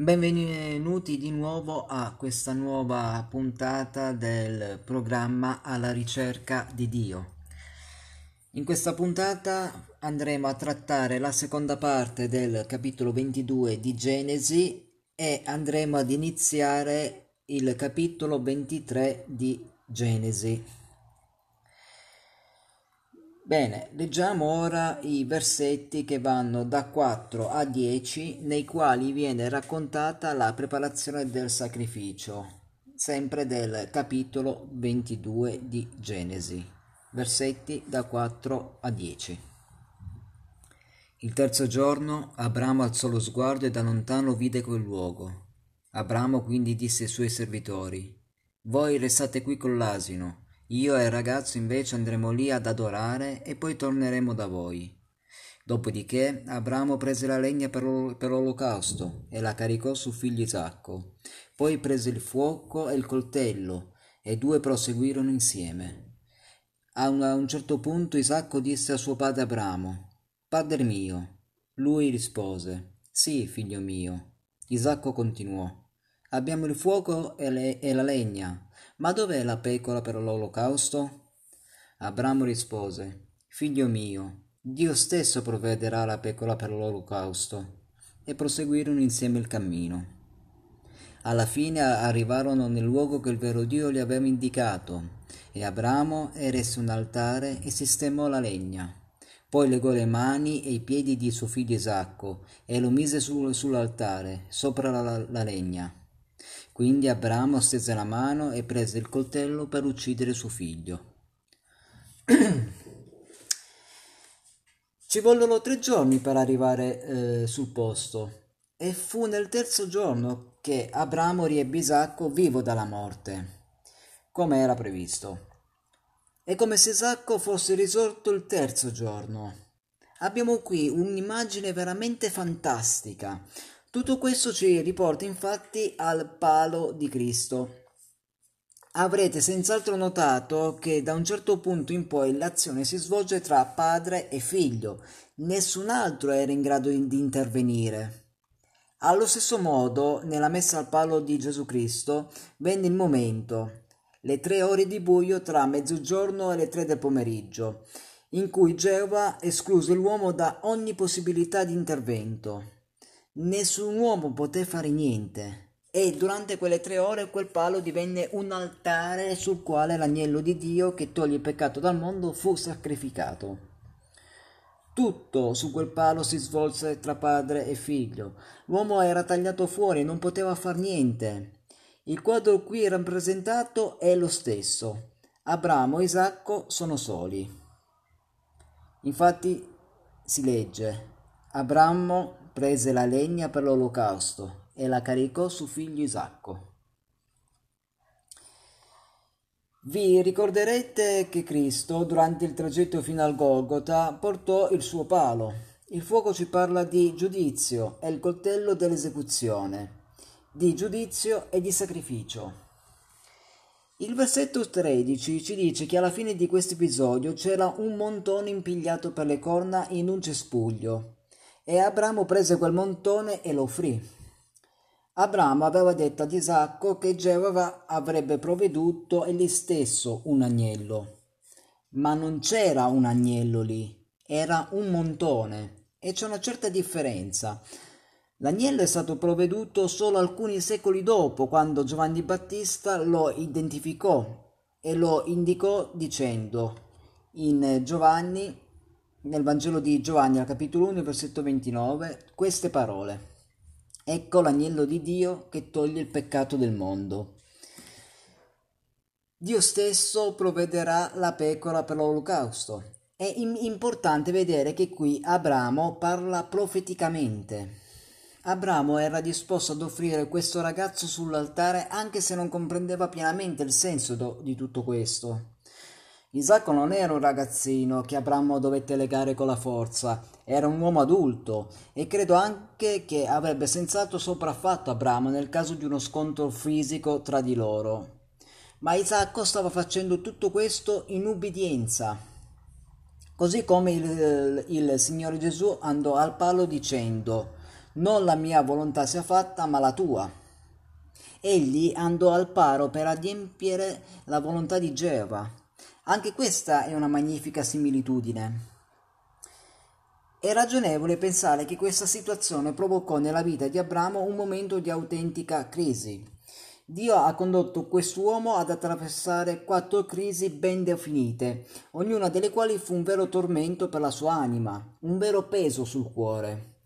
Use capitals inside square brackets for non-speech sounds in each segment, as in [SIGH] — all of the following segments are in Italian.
Benvenuti di nuovo a questa nuova puntata del programma alla ricerca di Dio. In questa puntata andremo a trattare la seconda parte del capitolo 22 di Genesi e andremo ad iniziare il capitolo 23 di Genesi. Bene, leggiamo ora i versetti che vanno da 4 a 10 nei quali viene raccontata la preparazione del sacrificio, sempre del capitolo 22 di Genesi, versetti da 4 a 10. Il terzo giorno Abramo alzò lo sguardo e da lontano vide quel luogo. Abramo quindi disse ai suoi servitori, Voi restate qui con l'asino, io e il ragazzo invece andremo lì ad adorare e poi torneremo da voi. Dopodiché Abramo prese la legna per, l'olocausto e la caricò su figlio Isacco. Poi prese il fuoco e il coltello e due proseguirono insieme. A un, certo punto Isacco disse a suo padre Abramo, Padre mio. Lui rispose, Sì, figlio mio. Isacco continuò, Abbiamo il fuoco e, le, e la legna, ma dov'è la pecora per l'olocausto? Abramo rispose, Figlio mio, Dio stesso provvederà la pecora per l'olocausto. E proseguirono insieme il cammino. Alla fine arrivarono nel luogo che il vero Dio gli aveva indicato, e Abramo eresse un altare e sistemò la legna. Poi legò le mani e i piedi di suo figlio Isacco e lo mise su, sull'altare, sopra la, la legna. Quindi Abramo stese la mano e prese il coltello per uccidere suo figlio. [CLEARS THROAT] Ci vollero tre giorni per arrivare eh, sul posto e fu nel terzo giorno che Abramo riebbe Isacco vivo dalla morte, come era previsto. È come se Isacco fosse risorto il terzo giorno. Abbiamo qui un'immagine veramente fantastica, tutto questo ci riporta infatti al palo di Cristo. Avrete senz'altro notato che da un certo punto in poi l'azione si svolge tra padre e figlio, nessun altro era in grado di intervenire. Allo stesso modo, nella messa al palo di Gesù Cristo, venne il momento, le tre ore di buio tra mezzogiorno e le tre del pomeriggio, in cui Geova escluse l'uomo da ogni possibilità di intervento. Nessun uomo poté fare niente. E durante quelle tre ore quel palo divenne un altare sul quale l'agnello di Dio che toglie il peccato dal mondo fu sacrificato. Tutto su quel palo si svolse tra padre e figlio. L'uomo era tagliato fuori, non poteva far niente. Il quadro qui rappresentato è lo stesso. Abramo e Isacco sono soli. Infatti si legge Abramo prese la legna per l'olocausto e la caricò su figlio Isacco. Vi ricorderete che Cristo, durante il tragitto fino al Golgota, portò il suo palo. Il fuoco ci parla di giudizio e il coltello dell'esecuzione, di giudizio e di sacrificio. Il versetto 13 ci dice che alla fine di questo episodio c'era un montone impigliato per le corna in un cespuglio. E Abramo prese quel montone e lo offrì. Abramo aveva detto ad Isacco che Geova avrebbe provveduto egli stesso un agnello. Ma non c'era un agnello lì, era un montone e c'è una certa differenza. L'agnello è stato provveduto solo alcuni secoli dopo, quando Giovanni Battista lo identificò e lo indicò dicendo in Giovanni nel Vangelo di Giovanni al capitolo 1 versetto 29 queste parole. Ecco l'agnello di Dio che toglie il peccato del mondo. Dio stesso provvederà la pecora per l'olocausto. È importante vedere che qui Abramo parla profeticamente. Abramo era disposto ad offrire questo ragazzo sull'altare anche se non comprendeva pienamente il senso di tutto questo. Isacco non era un ragazzino che Abramo dovette legare con la forza, era un uomo adulto e credo anche che avrebbe senz'altro sopraffatto Abramo nel caso di uno scontro fisico tra di loro. Ma Isacco stava facendo tutto questo in ubbidienza. Così come il, il Signore Gesù andò al palo dicendo non la mia volontà sia fatta, ma la tua. Egli andò al paro per adempiere la volontà di Geova. Anche questa è una magnifica similitudine. È ragionevole pensare che questa situazione provocò nella vita di Abramo un momento di autentica crisi. Dio ha condotto quest'uomo ad attraversare quattro crisi ben definite, ognuna delle quali fu un vero tormento per la sua anima, un vero peso sul cuore.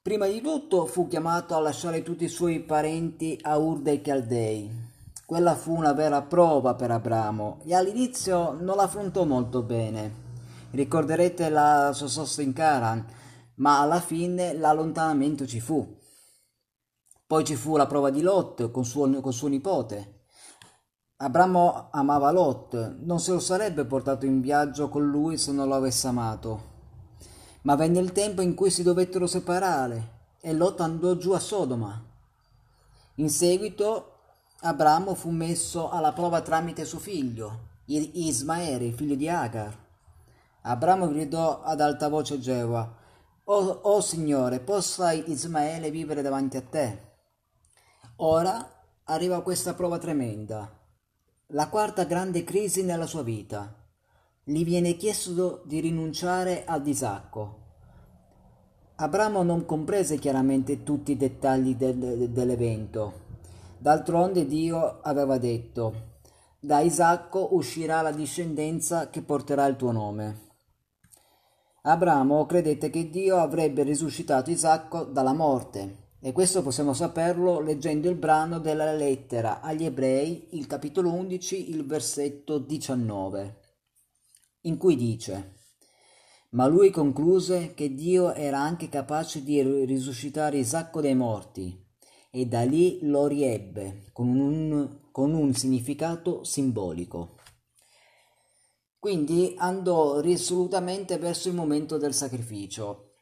Prima di tutto fu chiamato a lasciare tutti i suoi parenti a Ur dei Caldei. Quella fu una vera prova per Abramo e all'inizio non l'affrontò molto bene. Ricorderete la sua sosta in Caran, ma alla fine l'allontanamento ci fu. Poi ci fu la prova di Lot con suo, con suo nipote. Abramo amava Lot, non se lo sarebbe portato in viaggio con lui se non lo avesse amato. Ma venne il tempo in cui si dovettero separare e Lot andò giù a Sodoma. In seguito Abramo fu messo alla prova tramite suo figlio, Ismaele, figlio di Agar. Abramo gridò ad alta voce a Geova, o, oh Signore, possa Ismaele vivere davanti a te? Ora arriva questa prova tremenda, la quarta grande crisi nella sua vita. Gli viene chiesto di rinunciare al disacco. Abramo non comprese chiaramente tutti i dettagli del, dell'evento. D'altronde Dio aveva detto, da Isacco uscirà la discendenza che porterà il tuo nome. Abramo credette che Dio avrebbe risuscitato Isacco dalla morte, e questo possiamo saperlo leggendo il brano della lettera agli ebrei, il capitolo 11, il versetto 19, in cui dice Ma lui concluse che Dio era anche capace di risuscitare Isacco dai morti, e da lì lo riebbe con un, con un significato simbolico. Quindi andò risolutamente verso il momento del sacrificio.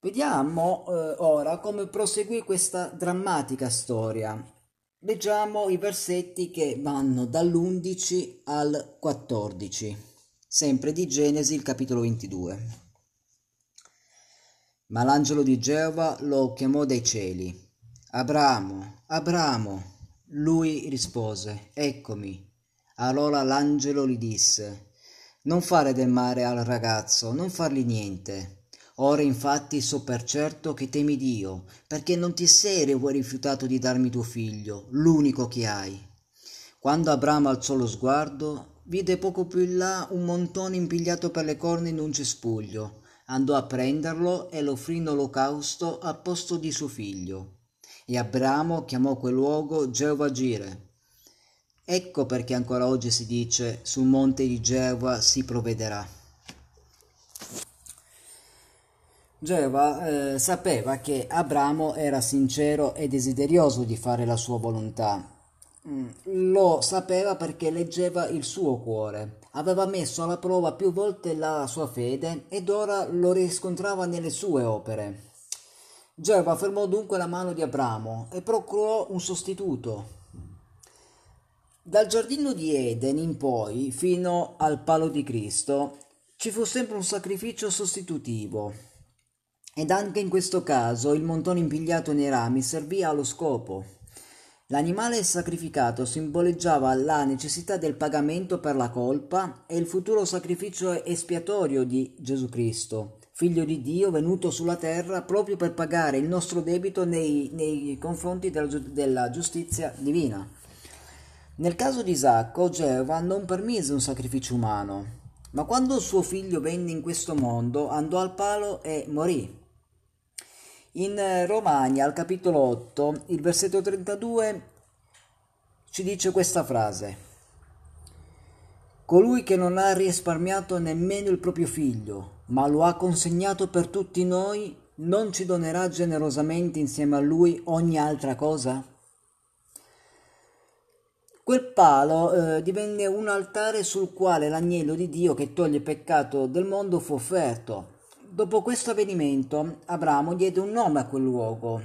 Vediamo eh, ora come proseguì questa drammatica storia. Leggiamo i versetti che vanno dall'11 al 14, sempre di Genesi, il capitolo 22. Ma l'angelo di Geova lo chiamò dai cieli. Abramo, Abramo. Lui rispose, Eccomi. Allora l'angelo gli disse, Non fare del male al ragazzo, non fargli niente. Ora infatti so per certo che temi Dio, perché non ti sei rifiutato di darmi tuo figlio, l'unico che hai. Quando Abramo alzò lo sguardo, vide poco più in là un montone impigliato per le corna in un cespuglio. Andò a prenderlo e lo offrì in olocausto al posto di suo figlio. E Abramo chiamò quel luogo Geova Gire, Ecco perché ancora oggi si dice sul monte di Geova si provvederà. Geova eh, sapeva che Abramo era sincero e desideroso di fare la sua volontà. Mm, lo sapeva perché leggeva il suo cuore, aveva messo alla prova più volte la sua fede ed ora lo riscontrava nelle sue opere. Geova fermò dunque la mano di Abramo e procurò un sostituto, dal giardino di Eden in poi, fino al palo di Cristo, ci fu sempre un sacrificio sostitutivo. Ed anche in questo caso il montone impigliato nei rami servì allo scopo. L'animale sacrificato simboleggiava la necessità del pagamento per la colpa e il futuro sacrificio espiatorio di Gesù Cristo, figlio di Dio venuto sulla terra proprio per pagare il nostro debito nei, nei confronti della, della giustizia divina. Nel caso di Isacco, Geova non permise un sacrificio umano, ma quando suo figlio venne in questo mondo andò al palo e morì. In Romani, al capitolo 8, il versetto 32 ci dice questa frase. Colui che non ha risparmiato nemmeno il proprio figlio, ma lo ha consegnato per tutti noi, non ci donerà generosamente insieme a lui ogni altra cosa? Quel palo eh, divenne un altare sul quale l'agnello di Dio che toglie il peccato del mondo fu offerto. Dopo questo avvenimento Abramo diede un nome a quel luogo,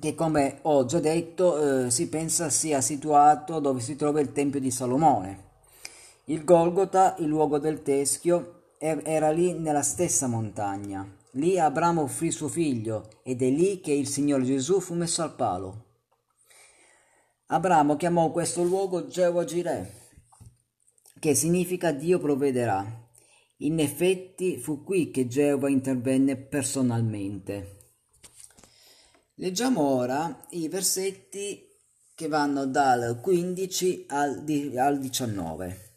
che come ho già detto eh, si pensa sia situato dove si trova il Tempio di Salomone. Il Golgota, il luogo del teschio, era lì nella stessa montagna. Lì Abramo offrì suo figlio ed è lì che il Signore Gesù fu messo al palo. Abramo chiamò questo luogo Geova Jireh, che significa Dio provvederà. In effetti fu qui che Geova intervenne personalmente. Leggiamo ora i versetti che vanno dal 15 al, 19.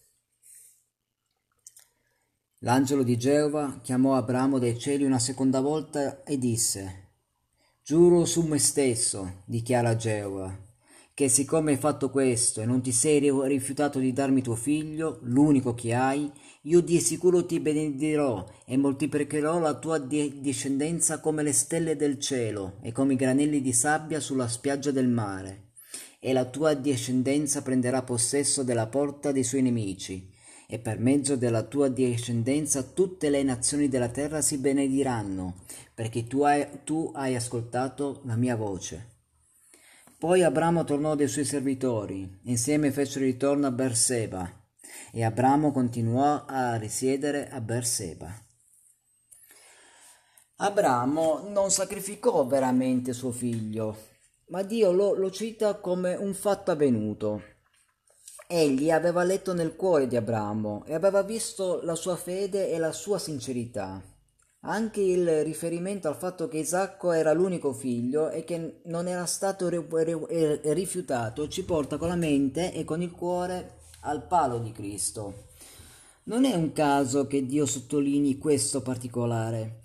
L'angelo di Geova chiamò Abramo dai cieli una seconda volta e disse: Giuro su me stesso, dichiara Geova, che siccome hai fatto questo e non ti sei rifiutato di darmi tuo figlio, l'unico che hai, io di sicuro ti benedirò e moltiplicherò la tua discendenza come le stelle del cielo e come i granelli di sabbia sulla spiaggia del mare. E la tua discendenza prenderà possesso della porta dei suoi nemici e per mezzo della tua discendenza tutte le nazioni della terra si benediranno, perché tu hai, tu hai ascoltato la mia voce. Poi Abramo tornò dai suoi servitori, insieme fecero ritorno a Berseba, e Abramo continuò a risiedere a Berseba. Abramo non sacrificò veramente suo figlio, ma Dio lo, lo cita come un fatto avvenuto Egli aveva letto nel cuore di Abramo e aveva visto la sua fede e la sua sincerità. Anche il riferimento al fatto che Isacco era l'unico figlio e che non era stato rifiutato ci porta con la mente e con il cuore al palo di Cristo. Non è un caso che Dio sottolinei questo particolare.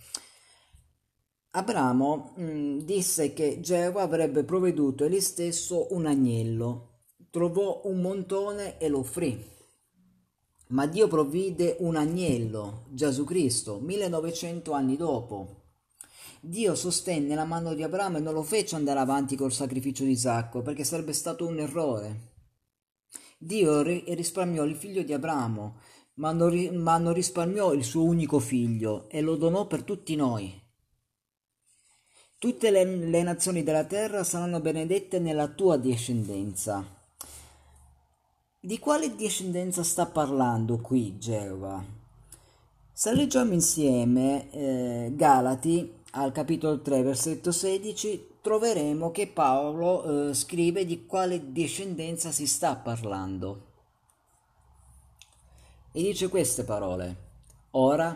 Abramo mh, mm, disse che Geova avrebbe provveduto egli stesso un agnello trovò un montone e lo offrì. Ma Dio provvide un agnello, Gesù Cristo, 1900 anni dopo. Dio sostenne la mano di Abramo e non lo fece andare avanti col sacrificio di Isacco, perché sarebbe stato un errore. Dio risparmiò il figlio di Abramo, ma non, ma non risparmiò il suo unico figlio e lo donò per tutti noi. Tutte le, le nazioni della terra saranno benedette nella tua discendenza. Di quale discendenza sta parlando qui Geova? Se leggiamo insieme eh, Galati al capitolo 3 versetto 16 troveremo che Paolo eh, scrive di quale discendenza si sta parlando. E dice queste parole. Ora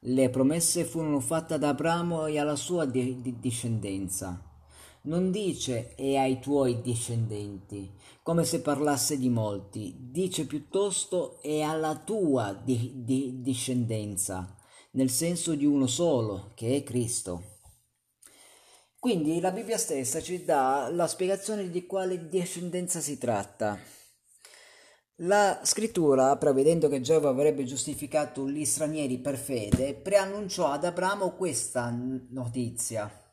le promesse furono fatte ad Abramo e alla sua di- di discendenza non dice e ai tuoi discendenti, come se parlasse di molti, dice piuttosto e alla tua di, di discendenza, nel senso di uno solo, che è Cristo. Quindi la Bibbia stessa ci dà la spiegazione di quale discendenza si tratta. La scrittura, prevedendo che Giova avrebbe giustificato gli stranieri per fede, preannunciò ad Abramo questa notizia.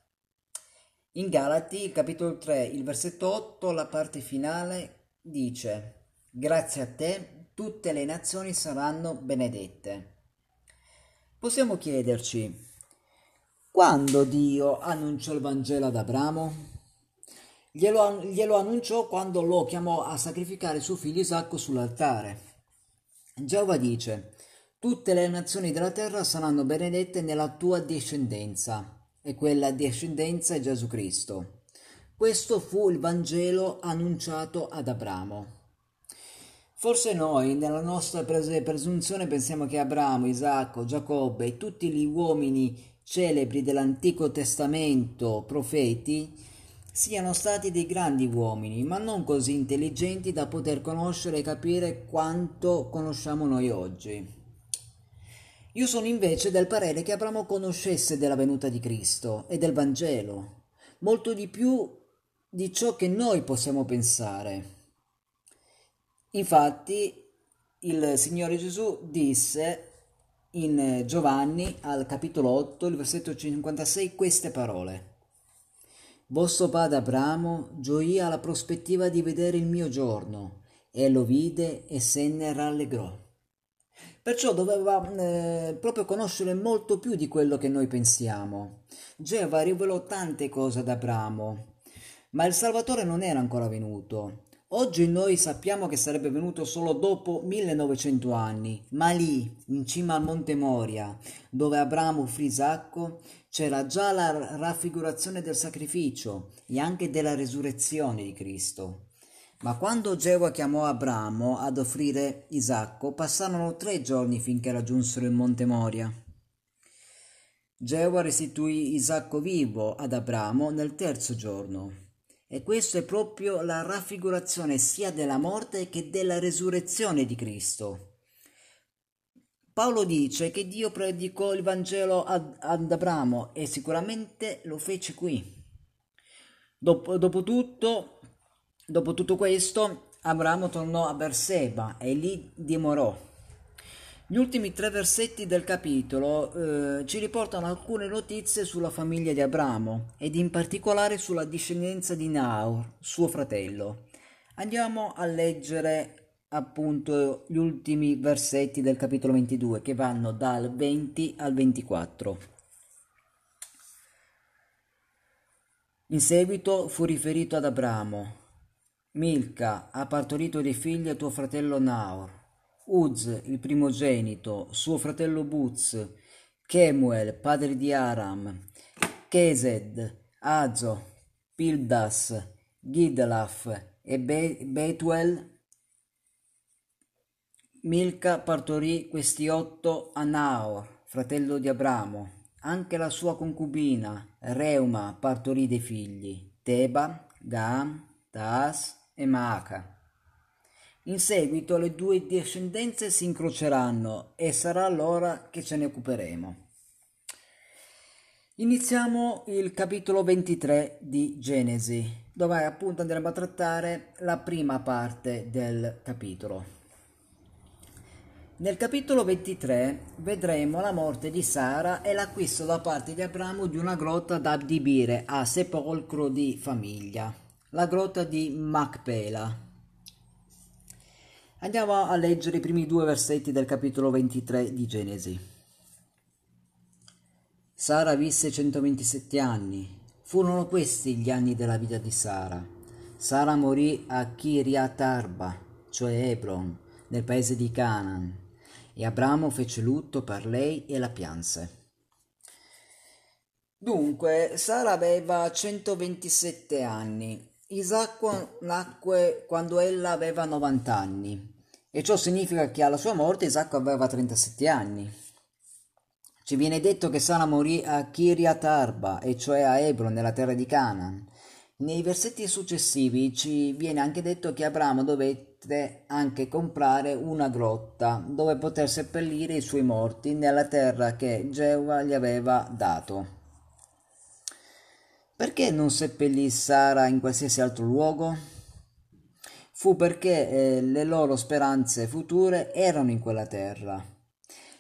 In Galati, capitolo 3, il versetto 8, la parte finale dice: Grazie a te tutte le nazioni saranno benedette. Possiamo chiederci, quando Dio annunciò il Vangelo ad Abramo? Glielo, glielo annunciò quando lo chiamò a sacrificare suo figlio Isacco sull'altare. Giova dice: Tutte le nazioni della terra saranno benedette nella tua discendenza e quella discendenza è Gesù Cristo. Questo fu il Vangelo annunciato ad Abramo. Forse noi, nella nostra presunzione, pensiamo che Abramo, Isacco, Giacobbe e tutti gli uomini celebri dell'Antico Testamento, profeti, siano stati dei grandi uomini, ma non così intelligenti da poter conoscere e capire quanto conosciamo noi oggi. Io sono invece del parere che Abramo conoscesse della venuta di Cristo e del Vangelo, molto di più di ciò che noi possiamo pensare. Infatti il Signore Gesù disse in Giovanni al capitolo 8, il versetto 56, queste parole. Vostro padre Abramo gioì alla prospettiva di vedere il mio giorno, e lo vide e se ne rallegrò. Perciò doveva eh, proprio conoscere molto più di quello che noi pensiamo. Geova rivelò tante cose ad Abramo, ma il Salvatore non era ancora venuto. Oggi noi sappiamo che sarebbe venuto solo dopo 1900 anni, ma lì, in cima al Monte Moria, dove Abramo offrì Isacco, c'era già la raffigurazione del sacrificio e anche della resurrezione di Cristo. Ma quando Geova chiamò Abramo ad offrire Isacco, passarono tre giorni finché raggiunsero il Monte Moria. Geova restituì Isacco vivo ad Abramo nel terzo giorno. E questo è proprio la raffigurazione sia della morte che della resurrezione di Cristo. Paolo dice che Dio predicò il Vangelo ad, ad Abramo e sicuramente lo fece qui. Dopo, dopo, tutto, dopo tutto questo, Abramo tornò a Berseba e lì dimorò. Gli ultimi tre versetti del capitolo eh, ci riportano alcune notizie sulla famiglia di Abramo ed in particolare sulla discendenza di Naur, suo fratello. Andiamo a leggere appunto gli ultimi versetti del capitolo 22 che vanno dal 20 al 24. In seguito fu riferito ad Abramo, Milca ha partorito dei figli a tuo fratello Naur Uz, il primogenito, suo fratello Buz, Kemuel, padre di Aram, Kesed, Azo, Pildas, Gidlaf e Be- Betuel. Milca partorì questi otto a Naor, fratello di Abramo. Anche la sua concubina, Reuma, partorì dei figli, Teba, Gaam, Taas e Maaca. In seguito le due discendenze si incroceranno e sarà allora che ce ne occuperemo. Iniziamo il capitolo 23 di Genesi, dove appunto andremo a trattare la prima parte del capitolo. Nel capitolo 23 vedremo la morte di Sara e l'acquisto da parte di Abramo di una grotta da adibire a sepolcro di famiglia, la grotta di Macpela. Andiamo a leggere i primi due versetti del capitolo 23 di Genesi. Sara visse 127 anni. Furono questi gli anni della vita di Sara. Sara morì a Kiriat Arba, cioè Hebron, nel paese di Canaan, e Abramo fece lutto per lei e la pianse. Dunque, Sara aveva 127 anni. Isacco nacque quando ella aveva 90 anni e ciò significa che alla sua morte Isacco aveva 37 anni. Ci viene detto che Sara morì a Kiryat Arba, e cioè a Hebron, nella terra di Canaan. Nei versetti successivi ci viene anche detto che Abramo dovette anche comprare una grotta dove poter seppellire i suoi morti nella terra che Geova gli aveva dato. Perché non seppellì Sara in qualsiasi altro luogo? fu perché eh, le loro speranze future erano in quella terra.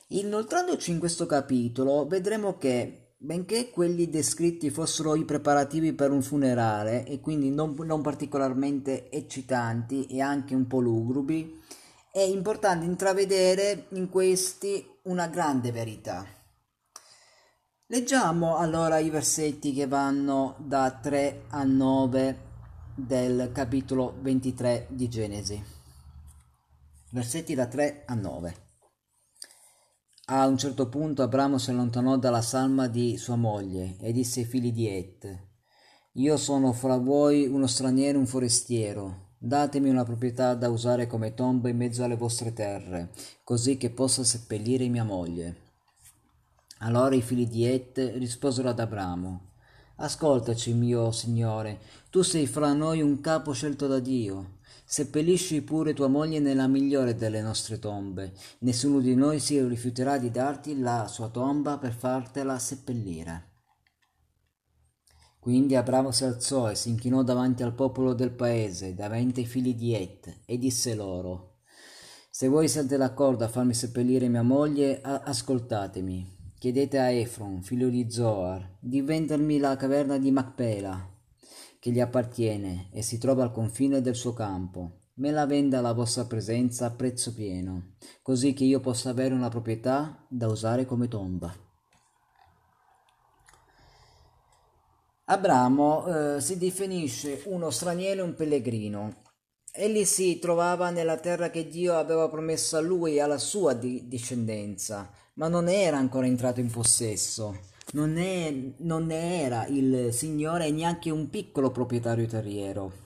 Inoltrandoci in questo capitolo vedremo che, benché quelli descritti fossero i preparativi per un funerale e quindi non, non particolarmente eccitanti e anche un po' lugubri, è importante intravedere in questi una grande verità. Leggiamo allora i versetti che vanno da 3 a 9 del capitolo 23 di Genesi, versetti da 3 a 9. A un certo punto Abramo si allontanò dalla salma di sua moglie e disse ai figli di Et, Io sono fra voi uno straniero, un forestiero, datemi una proprietà da usare come tomba in mezzo alle vostre terre, così che possa seppellire mia moglie. Allora i figli di Et risposero ad Abramo, Ascoltaci, mio Signore, tu sei fra noi un capo scelto da Dio. Seppellisci pure tua moglie nella migliore delle nostre tombe. Nessuno di noi si rifiuterà di darti la sua tomba per fartela seppellire. Quindi Abramo si alzò e si inchinò davanti al popolo del paese, davanti ai figli di Et, e disse loro: Se voi siete d'accordo a farmi seppellire mia moglie, ascoltatemi. Chiedete a Efron, figlio di Zoar, di vendermi la caverna di Macpela, che gli appartiene e si trova al confine del suo campo. Me la venda alla vostra presenza a prezzo pieno, così che io possa avere una proprietà da usare come tomba. Abramo eh, si definisce uno straniero e un pellegrino. Egli si trovava nella terra che Dio aveva promesso a lui e alla sua di- discendenza, ma non era ancora entrato in possesso. Non, è, non ne era il signore neanche un piccolo proprietario terriero.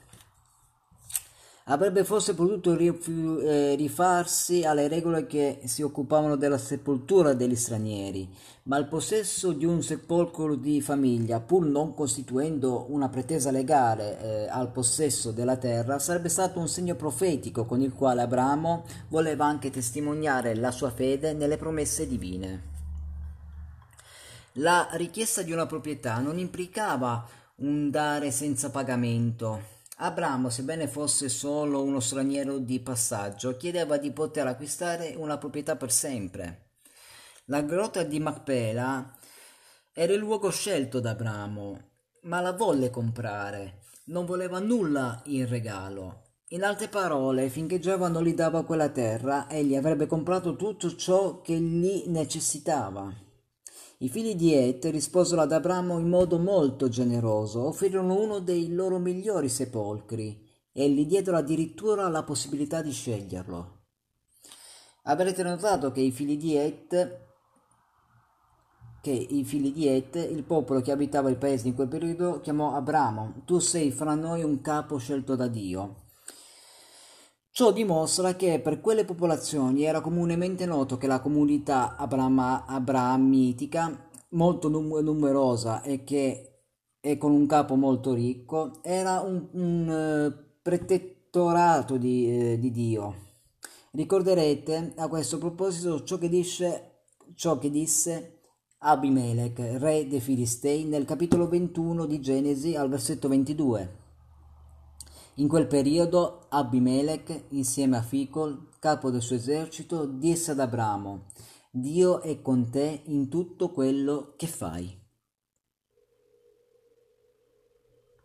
Avrebbe forse potuto eh, rifarsi alle regole che si occupavano della sepoltura degli stranieri, ma il possesso di un sepolcro di famiglia, pur non costituendo una pretesa legale eh, al possesso della terra, sarebbe stato un segno profetico con il quale Abramo voleva anche testimoniare la sua fede nelle promesse divine. La richiesta di una proprietà non implicava un dare senza pagamento, Abramo, sebbene fosse solo uno straniero di passaggio, chiedeva di poter acquistare una proprietà per sempre. La grotta di Macpela era il luogo scelto da Abramo, ma la volle comprare, non voleva nulla in regalo. In altre parole, finché Giova non gli dava quella terra, egli avrebbe comprato tutto ciò che gli necessitava. I figli di Et risposero ad Abramo in modo molto generoso, offrirono uno dei loro migliori sepolcri e gli diedero addirittura la possibilità di sceglierlo. Avrete notato che i figli di Et che i figli di Et, il popolo che abitava il paese in quel periodo, chiamò Abramo, tu sei fra noi un capo scelto da Dio. Ciò dimostra che per quelle popolazioni era comunemente noto che la comunità abrama, abramitica, molto num- numerosa e che e con un capo molto ricco, era un, un uh, protettorato di, uh, di, Dio. Ricorderete a questo proposito ciò che, dice, ciò che disse Abimelech, re dei Filistei, nel capitolo 21 di Genesi al versetto 22. In quel periodo Abimelech, insieme a Ficol, capo del suo esercito, disse ad Abramo, Dio è con te in tutto quello che fai.